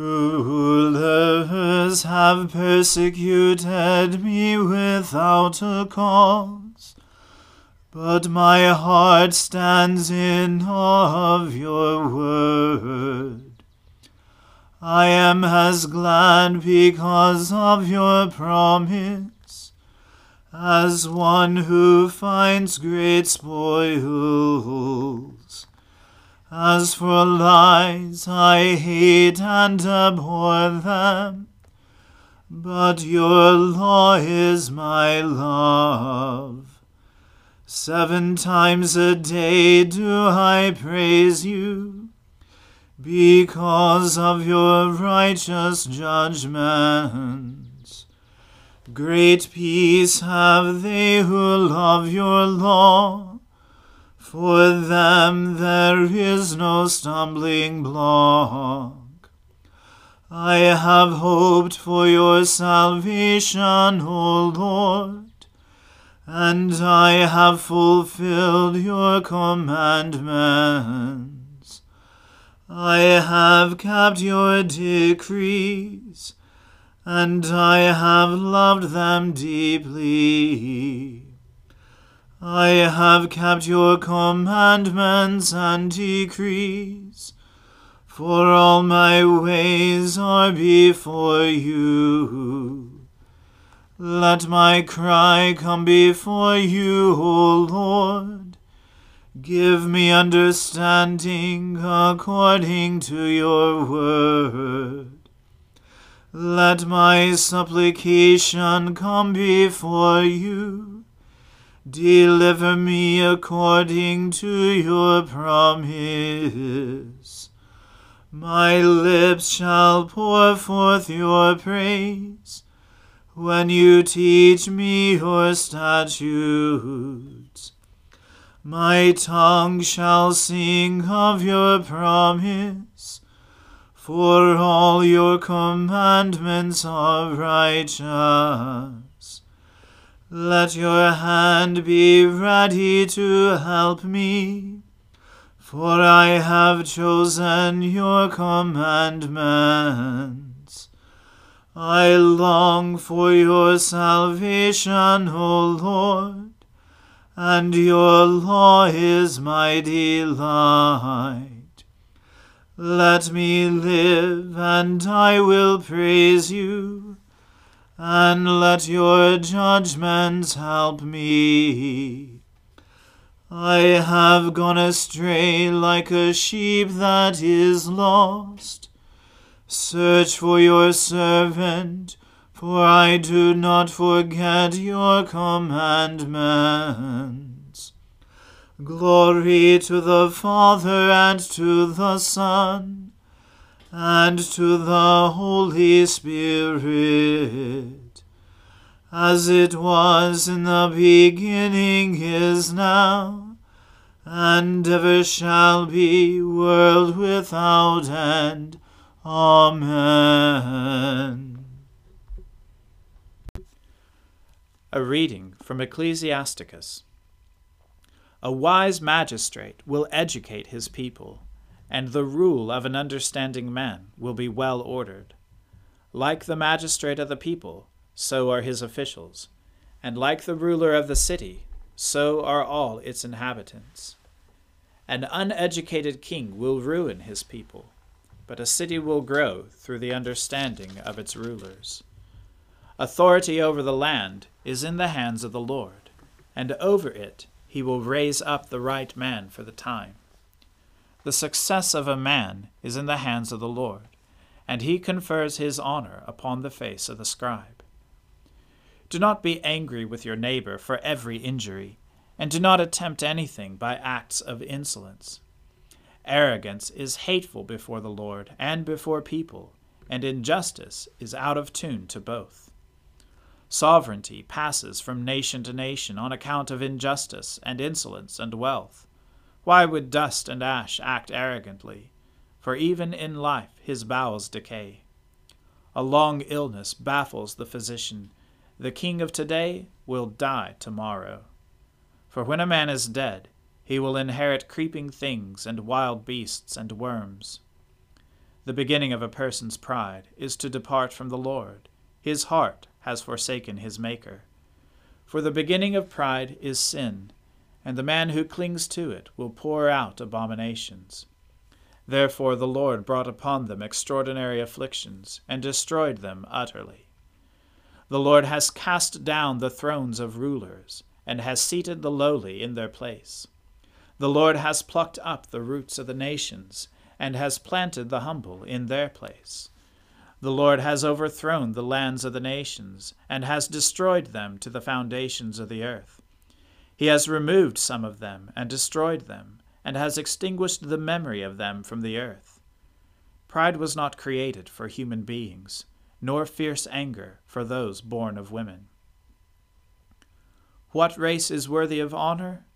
Rulers have persecuted me without a cause, but my heart stands in awe of your word. I am as glad because of your promise as one who finds great spoils. As for lies, I hate and abhor them, but your law is my love. Seven times a day do I praise you, because of your righteous judgments. Great peace have they who love your law. For them there is no stumbling block. I have hoped for your salvation, O Lord, and I have fulfilled your commandments. I have kept your decrees and I have loved them deeply. I have kept your commandments and decrees, for all my ways are before you. Let my cry come before you, O Lord. Give me understanding according to your word. Let my supplication come before you. Deliver me according to your promise. My lips shall pour forth your praise when you teach me your statutes. My tongue shall sing of your promise, for all your commandments are righteous. Let your hand be ready to help me, for I have chosen your commandments. I long for your salvation, O Lord, and your law is my delight. Let me live, and I will praise you, and let your judgments help me. I have gone astray like a sheep that is lost. Search for your servant, for I do not forget your commandments. Glory to the Father and to the Son and to the Holy Spirit, as it was in the beginning is now, and ever shall be, world without end. Amen. A reading from Ecclesiasticus. A wise magistrate will educate his people, and the rule of an understanding man will be well ordered. Like the magistrate of the people, so are his officials, and like the ruler of the city, so are all its inhabitants. An uneducated king will ruin his people but a city will grow through the understanding of its rulers. Authority over the land is in the hands of the Lord, and over it he will raise up the right man for the time. The success of a man is in the hands of the Lord, and he confers his honor upon the face of the scribe. Do not be angry with your neighbor for every injury, and do not attempt anything by acts of insolence. Arrogance is hateful before the Lord and before people, and injustice is out of tune to both. Sovereignty passes from nation to nation on account of injustice and insolence and wealth. Why would dust and ash act arrogantly? For even in life his bowels decay. A long illness baffles the physician. The king of today will die tomorrow. For when a man is dead, he will inherit creeping things and wild beasts and worms. The beginning of a person's pride is to depart from the Lord. His heart has forsaken his Maker. For the beginning of pride is sin, and the man who clings to it will pour out abominations. Therefore the Lord brought upon them extraordinary afflictions, and destroyed them utterly. The Lord has cast down the thrones of rulers, and has seated the lowly in their place. The Lord has plucked up the roots of the nations, and has planted the humble in their place. The Lord has overthrown the lands of the nations, and has destroyed them to the foundations of the earth. He has removed some of them, and destroyed them, and has extinguished the memory of them from the earth. Pride was not created for human beings, nor fierce anger for those born of women. What race is worthy of honor?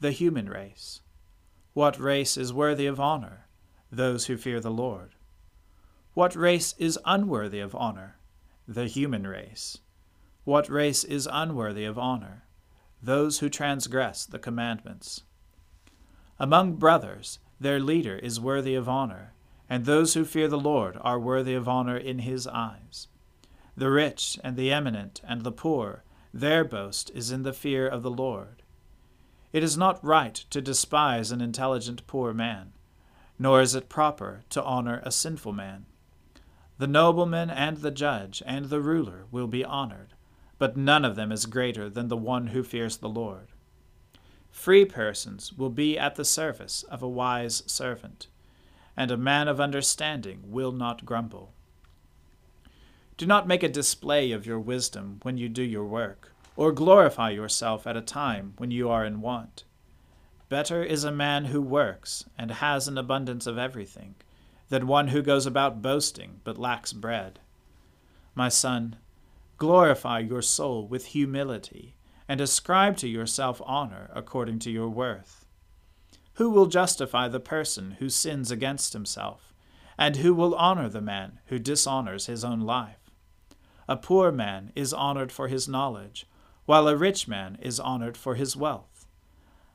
the human race. What race is worthy of honor? Those who fear the Lord. What race is unworthy of honor? The human race. What race is unworthy of honor? Those who transgress the commandments. Among brothers, their leader is worthy of honor, and those who fear the Lord are worthy of honor in his eyes. The rich and the eminent and the poor, their boast is in the fear of the Lord. It is not right to despise an intelligent poor man, nor is it proper to honor a sinful man. The nobleman and the judge and the ruler will be honored, but none of them is greater than the one who fears the Lord. Free persons will be at the service of a wise servant, and a man of understanding will not grumble. Do not make a display of your wisdom when you do your work, or glorify yourself at a time when you are in want. Better is a man who works and has an abundance of everything, than one who goes about boasting but lacks bread. My son, glorify your soul with humility, and ascribe to yourself honor according to your worth. Who will justify the person who sins against himself, and who will honor the man who dishonors his own life? A poor man is honored for his knowledge, while a rich man is honored for his wealth.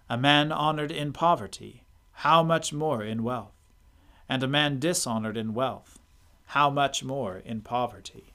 A man honored in poverty, how much more in wealth? And a man dishonored in wealth, how much more in poverty?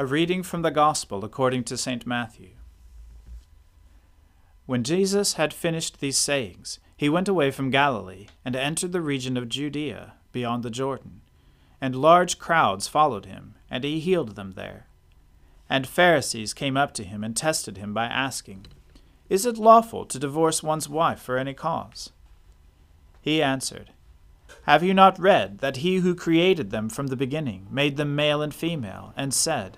A reading from the Gospel according to St. Matthew. When Jesus had finished these sayings, he went away from Galilee and entered the region of Judea beyond the Jordan, and large crowds followed him, and he healed them there. And Pharisees came up to him and tested him by asking, Is it lawful to divorce one's wife for any cause? He answered, Have you not read that he who created them from the beginning made them male and female, and said,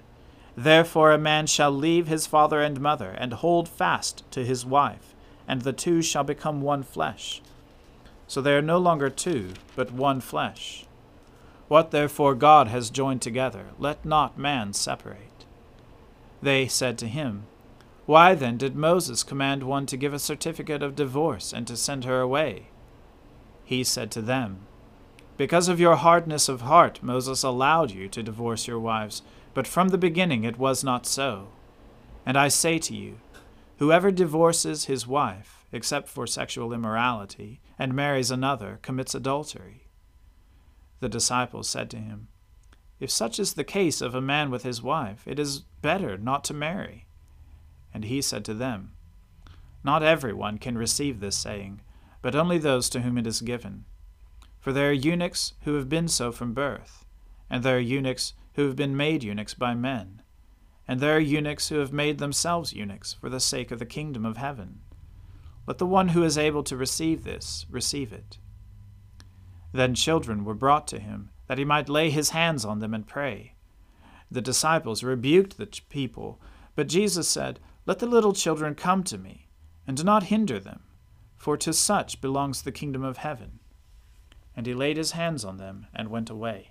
Therefore a man shall leave his father and mother, and hold fast to his wife, and the two shall become one flesh. So they are no longer two, but one flesh. What therefore God has joined together, let not man separate. They said to him, Why then did Moses command one to give a certificate of divorce and to send her away? He said to them, Because of your hardness of heart, Moses allowed you to divorce your wives, but from the beginning it was not so. And I say to you, Whoever divorces his wife, except for sexual immorality, and marries another, commits adultery. The disciples said to him, If such is the case of a man with his wife, it is better not to marry. And he said to them, Not every one can receive this saying, but only those to whom it is given. For there are eunuchs who have been so from birth, and there are eunuchs who have been made eunuchs by men and there are eunuchs who have made themselves eunuchs for the sake of the kingdom of heaven. Let the one who is able to receive this receive it. Then children were brought to him, that he might lay his hands on them and pray. The disciples rebuked the people, but Jesus said, Let the little children come to me, and do not hinder them, for to such belongs the kingdom of heaven. And he laid his hands on them and went away.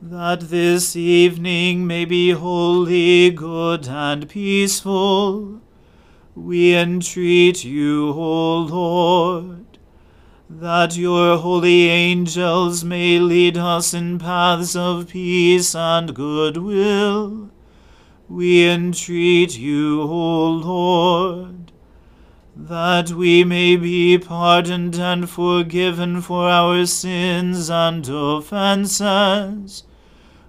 That this evening may be holy, good, and peaceful, we entreat you, O Lord, that your holy angels may lead us in paths of peace and goodwill. We entreat you, O Lord, that we may be pardoned and forgiven for our sins and offences.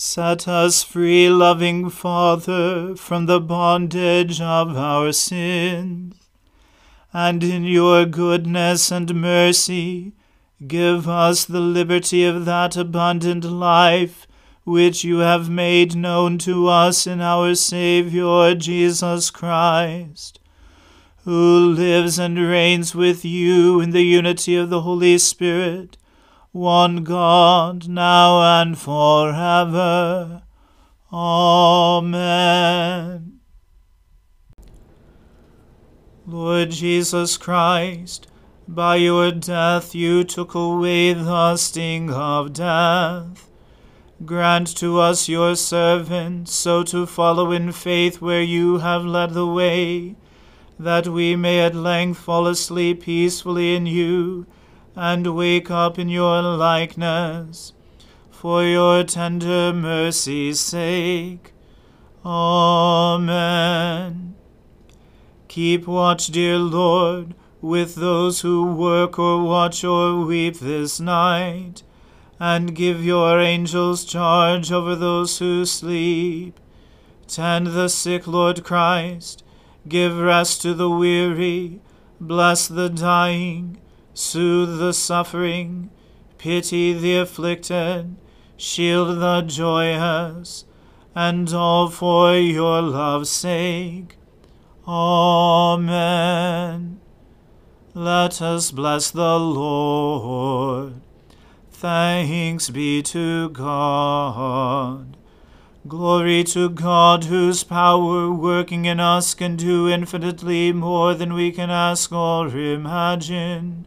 Set us free, loving Father, from the bondage of our sins. And in your goodness and mercy give us the liberty of that abundant life which you have made known to us in our Saviour Jesus Christ, who lives and reigns with you in the unity of the Holy Spirit, one God, now and forever. Amen. Lord Jesus Christ, by your death you took away the sting of death. Grant to us, your servants, so to follow in faith where you have led the way, that we may at length fall asleep peacefully in you, and wake up in your likeness. For your tender mercy's sake. Amen. Keep watch, dear Lord, with those who work or watch or weep this night, and give your angels charge over those who sleep. Tend the sick, Lord Christ, give rest to the weary, bless the dying, soothe the suffering, pity the afflicted, shield the joyous, and all for your love's sake. Amen. Let us bless the Lord. Thanks be to God. Glory to God, whose power working in us can do infinitely more than we can ask or imagine.